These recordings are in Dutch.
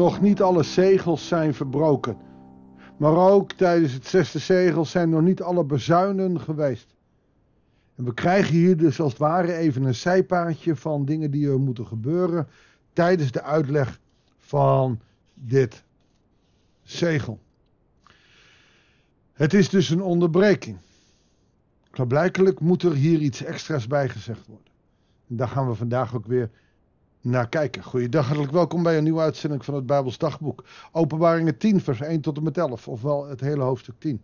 nog niet alle zegels zijn verbroken. Maar ook tijdens het zesde zegel zijn nog niet alle bezuinen geweest. En we krijgen hier dus als het ware even een zijpaadje van dingen die er moeten gebeuren tijdens de uitleg van dit zegel. Het is dus een onderbreking. Klaarblijkelijk moet er hier iets extra's bij gezegd worden. En daar gaan we vandaag ook weer naar kijken. Goeiedag, hartelijk welkom bij een nieuwe uitzending van het Bijbels Dagboek. Openbaringen 10, vers 1 tot en met 11, ofwel het hele hoofdstuk 10.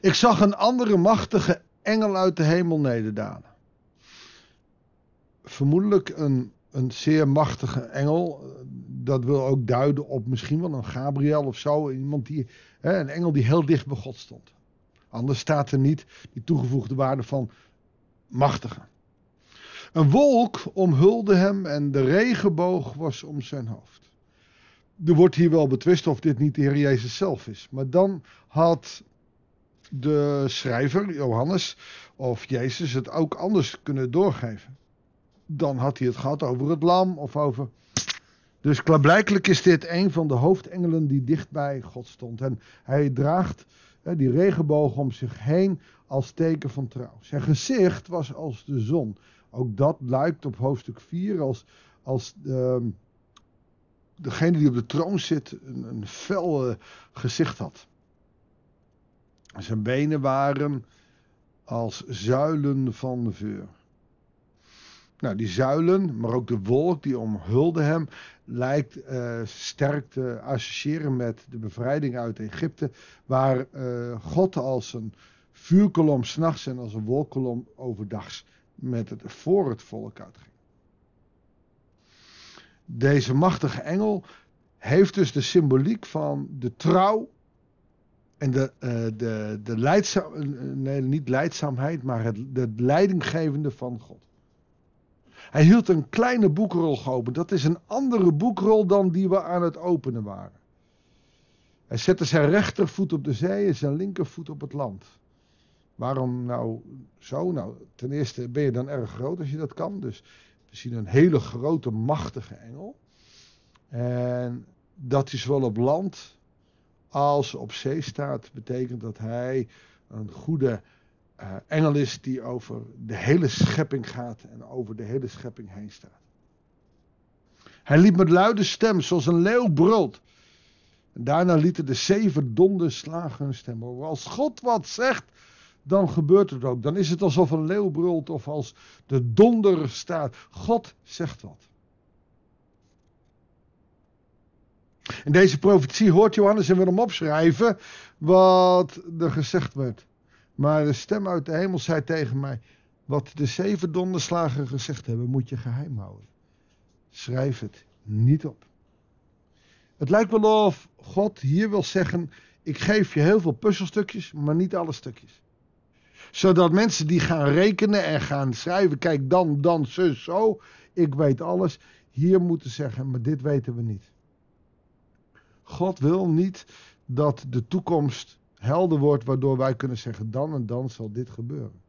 Ik zag een andere machtige engel uit de hemel nederdalen. Vermoedelijk een, een zeer machtige engel. Dat wil ook duiden op misschien wel een Gabriel of zo. Iemand die, hè, een engel die heel dicht bij God stond. Anders staat er niet die toegevoegde waarde van machtige. Een wolk omhulde hem en de regenboog was om zijn hoofd. Er wordt hier wel betwist of dit niet de Heer Jezus zelf is. Maar dan had de schrijver, Johannes, of Jezus het ook anders kunnen doorgeven. Dan had hij het gehad over het lam of over. Dus klaarblijkelijk is dit een van de hoofdengelen die dicht bij God stond. En hij draagt die regenboog om zich heen als teken van trouw. Zijn gezicht was als de zon. Ook dat lijkt op hoofdstuk 4 als, als de, degene die op de troon zit een, een fel uh, gezicht had. Zijn benen waren als zuilen van vuur. Nou, die zuilen, maar ook de wolk die omhulde hem, lijkt uh, sterk te associëren met de bevrijding uit Egypte, waar uh, God als een vuurkolom s'nachts en als een wolkolom overdags met het, voor het volk uitging. Deze machtige engel heeft dus de symboliek van de trouw en de, uh, de, de leidzaam, nee, niet leidzaamheid, maar het, de leidinggevende van God. Hij hield een kleine boekrol geopend. Dat is een andere boekrol dan die we aan het openen waren. Hij zette zijn rechtervoet op de zee en zijn linkervoet op het land. Waarom nou zo? Nou, ten eerste ben je dan erg groot als je dat kan. Dus we zien een hele grote, machtige engel. En dat hij zowel op land als op zee staat, betekent dat hij een goede uh, engel is die over de hele schepping gaat en over de hele schepping heen staat. Hij liep met luide stem, zoals een leeuw brult. En daarna lieten de zeven donderslagen hun stem. Als God wat zegt, dan gebeurt het ook. Dan is het alsof een leeuw brult of als de donder staat. God zegt wat. In deze profetie hoort Johannes en wil hem opschrijven wat er gezegd werd. Maar de stem uit de hemel zei tegen mij: Wat de zeven donderslagen gezegd hebben, moet je geheim houden. Schrijf het niet op. Het lijkt wel of God hier wil zeggen: Ik geef je heel veel puzzelstukjes, maar niet alle stukjes. Zodat mensen die gaan rekenen en gaan schrijven: Kijk, dan, dan, zo, zo. Ik weet alles. Hier moeten zeggen: Maar dit weten we niet. God wil niet dat de toekomst helder wordt, waardoor wij kunnen zeggen: dan en dan zal dit gebeuren.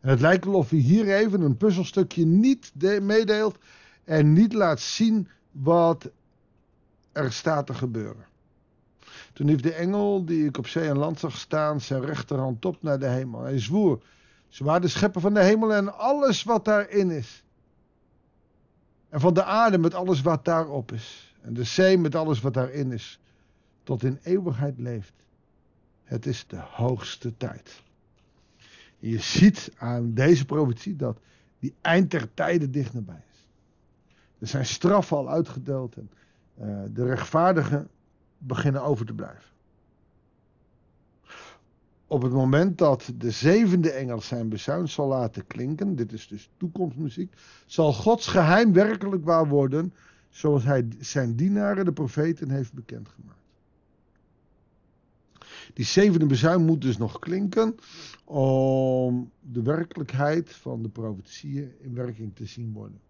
En het lijkt wel of hij hier even een puzzelstukje niet meedeelt en niet laat zien wat er staat te gebeuren. Toen hief de engel die ik op zee en land zag staan zijn rechterhand op naar de hemel. Hij zwoer: waren de schepper van de hemel en alles wat daarin is. En van de aarde met alles wat daarop is. En de zee met alles wat daarin is. Tot in eeuwigheid leeft. Het is de hoogste tijd. je ziet aan deze profetie dat die eind der tijden dicht nabij is. Er zijn straffen al uitgedeeld en uh, de rechtvaardigen beginnen over te blijven. Op het moment dat de zevende engel zijn bezuin zal laten klinken, dit is dus toekomstmuziek, zal Gods geheim werkelijk waar worden, zoals hij zijn dienaren, de profeten, heeft bekendgemaakt. Die zevende bezuin moet dus nog klinken om de werkelijkheid van de profetieën in werking te zien worden.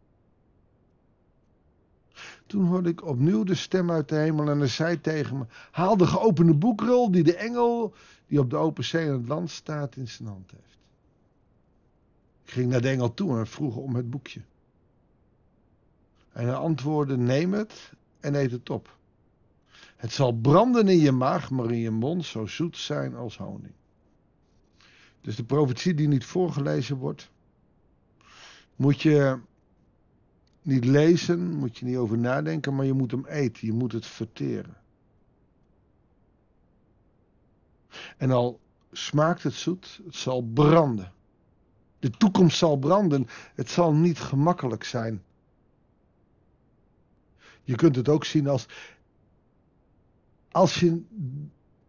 Toen hoorde ik opnieuw de stem uit de hemel en hij zei tegen me: Haal de geopende boekrol die de engel die op de open zee in het land staat in zijn hand heeft. Ik ging naar de engel toe en vroeg om het boekje. En hij antwoordde: Neem het en eet het op. Het zal branden in je maag, maar in je mond zo zoet zijn als honing. Dus de profetie die niet voorgelezen wordt, moet je niet lezen, moet je niet over nadenken, maar je moet hem eten, je moet het verteren. En al smaakt het zoet, het zal branden. De toekomst zal branden, het zal niet gemakkelijk zijn. Je kunt het ook zien als. Als je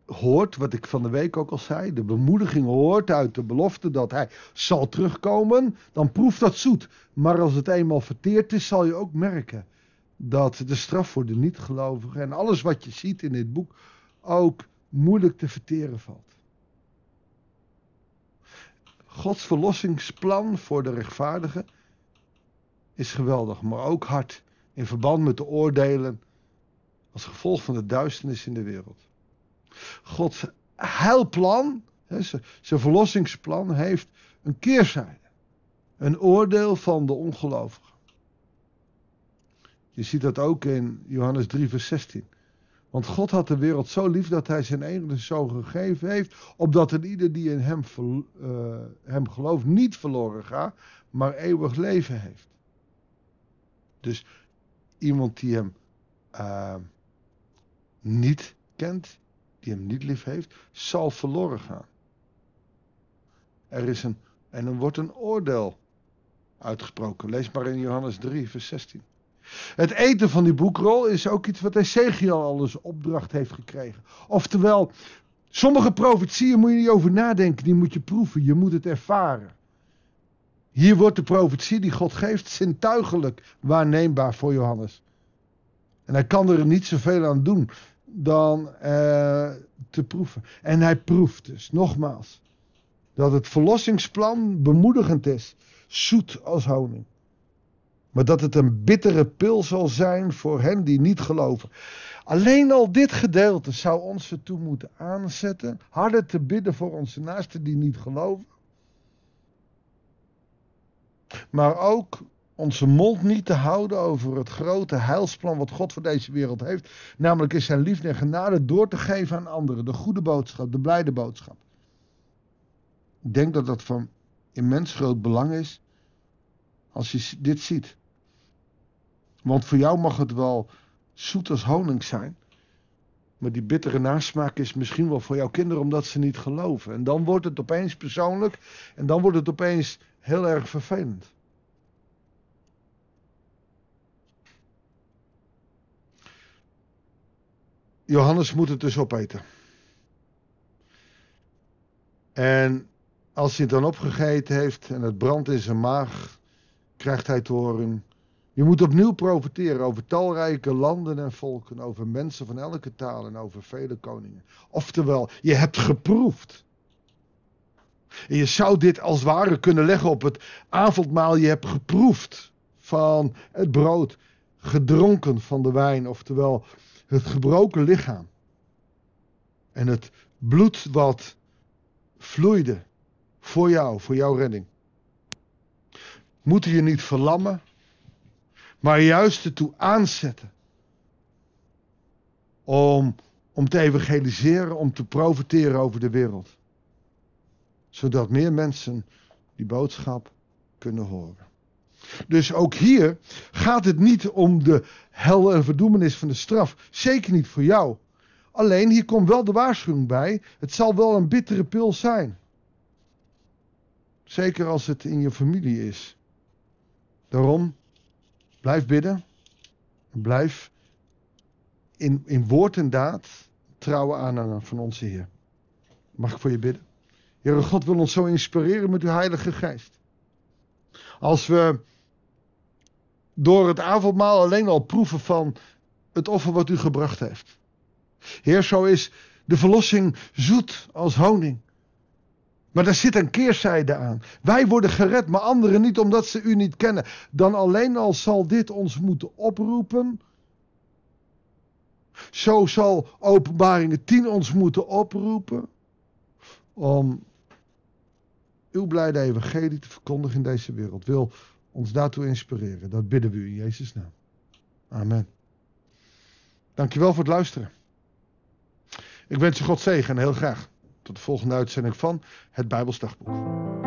hoort, wat ik van de week ook al zei, de bemoediging hoort uit de belofte dat hij zal terugkomen, dan proeft dat zoet. Maar als het eenmaal verteerd is, zal je ook merken dat de straf voor de niet-gelovigen en alles wat je ziet in dit boek ook moeilijk te verteren valt. Gods verlossingsplan voor de rechtvaardigen is geweldig, maar ook hard in verband met de oordelen als gevolg van de duisternis in de wereld. Gods heilplan, zijn verlossingsplan, heeft een keerzijde. Een oordeel van de ongelovigen. Je ziet dat ook in Johannes 3, vers 16. Want God had de wereld zo lief dat hij zijn enige zoon gegeven heeft, opdat een ieder die in hem, hem gelooft niet verloren gaat, maar eeuwig leven heeft. Dus iemand die hem uh, niet kent, die hem niet lief heeft, zal verloren gaan. Er is een, en er wordt een oordeel uitgesproken. Lees maar in Johannes 3, vers 16. Het eten van die boekrol is ook iets wat Ezekiel al eens opdracht heeft gekregen. Oftewel, sommige profetieën moet je niet over nadenken, die moet je proeven, je moet het ervaren. Hier wordt de profetie die God geeft zintuigelijk waarneembaar voor Johannes. En hij kan er niet zoveel aan doen dan uh, te proeven. En hij proeft dus, nogmaals, dat het verlossingsplan bemoedigend is, zoet als honing. Maar dat het een bittere pil zal zijn voor hen die niet geloven. Alleen al dit gedeelte zou ons ertoe moeten aanzetten harder te bidden voor onze naasten die niet geloven. Maar ook onze mond niet te houden over het grote heilsplan wat God voor deze wereld heeft. Namelijk is zijn liefde en genade door te geven aan anderen. De goede boodschap, de blijde boodschap. Ik denk dat dat van immens groot belang is als je dit ziet. Want voor jou mag het wel zoet als honing zijn. Maar die bittere nasmaak is misschien wel voor jouw kinderen omdat ze niet geloven. En dan wordt het opeens persoonlijk en dan wordt het opeens heel erg vervelend. Johannes moet het dus opeten. En als hij het dan opgegeten heeft en het brandt in zijn maag, krijgt hij te horen: Je moet opnieuw profiteren over talrijke landen en volken, over mensen van elke taal en over vele koningen. Oftewel, je hebt geproefd. En je zou dit als ware kunnen leggen op het avondmaal. Je hebt geproefd van het brood, gedronken van de wijn, oftewel het gebroken lichaam en het bloed wat vloeide voor jou, voor jouw redding. Moeten je niet verlammen, maar juist ertoe aanzetten om, om te evangeliseren, om te profiteren over de wereld. Zodat meer mensen die boodschap kunnen horen. Dus ook hier gaat het niet om de hel en verdoemenis van de straf. Zeker niet voor jou. Alleen hier komt wel de waarschuwing bij. Het zal wel een bittere pil zijn. Zeker als het in je familie is. Daarom, blijf bidden. Blijf in, in woord en daad trouwe aanhanger van onze Heer. Mag ik voor je bidden? Heere God wil ons zo inspireren met uw Heilige Geest. Als we door het avondmaal alleen al proeven van het offer wat u gebracht heeft. Heer, zo is de verlossing zoet als honing. Maar daar zit een keerzijde aan. Wij worden gered, maar anderen niet omdat ze u niet kennen. Dan alleen al zal dit ons moeten oproepen. Zo zal Openbaringen 10 ons moeten oproepen. Om uw blijde evangelie te verkondigen in deze wereld. Wil ons daartoe inspireren. Dat bidden we u in Jezus' naam. Amen. Dankjewel voor het luisteren. Ik wens je God zegen en heel graag tot de volgende uitzending van het Bijbelsdagboek.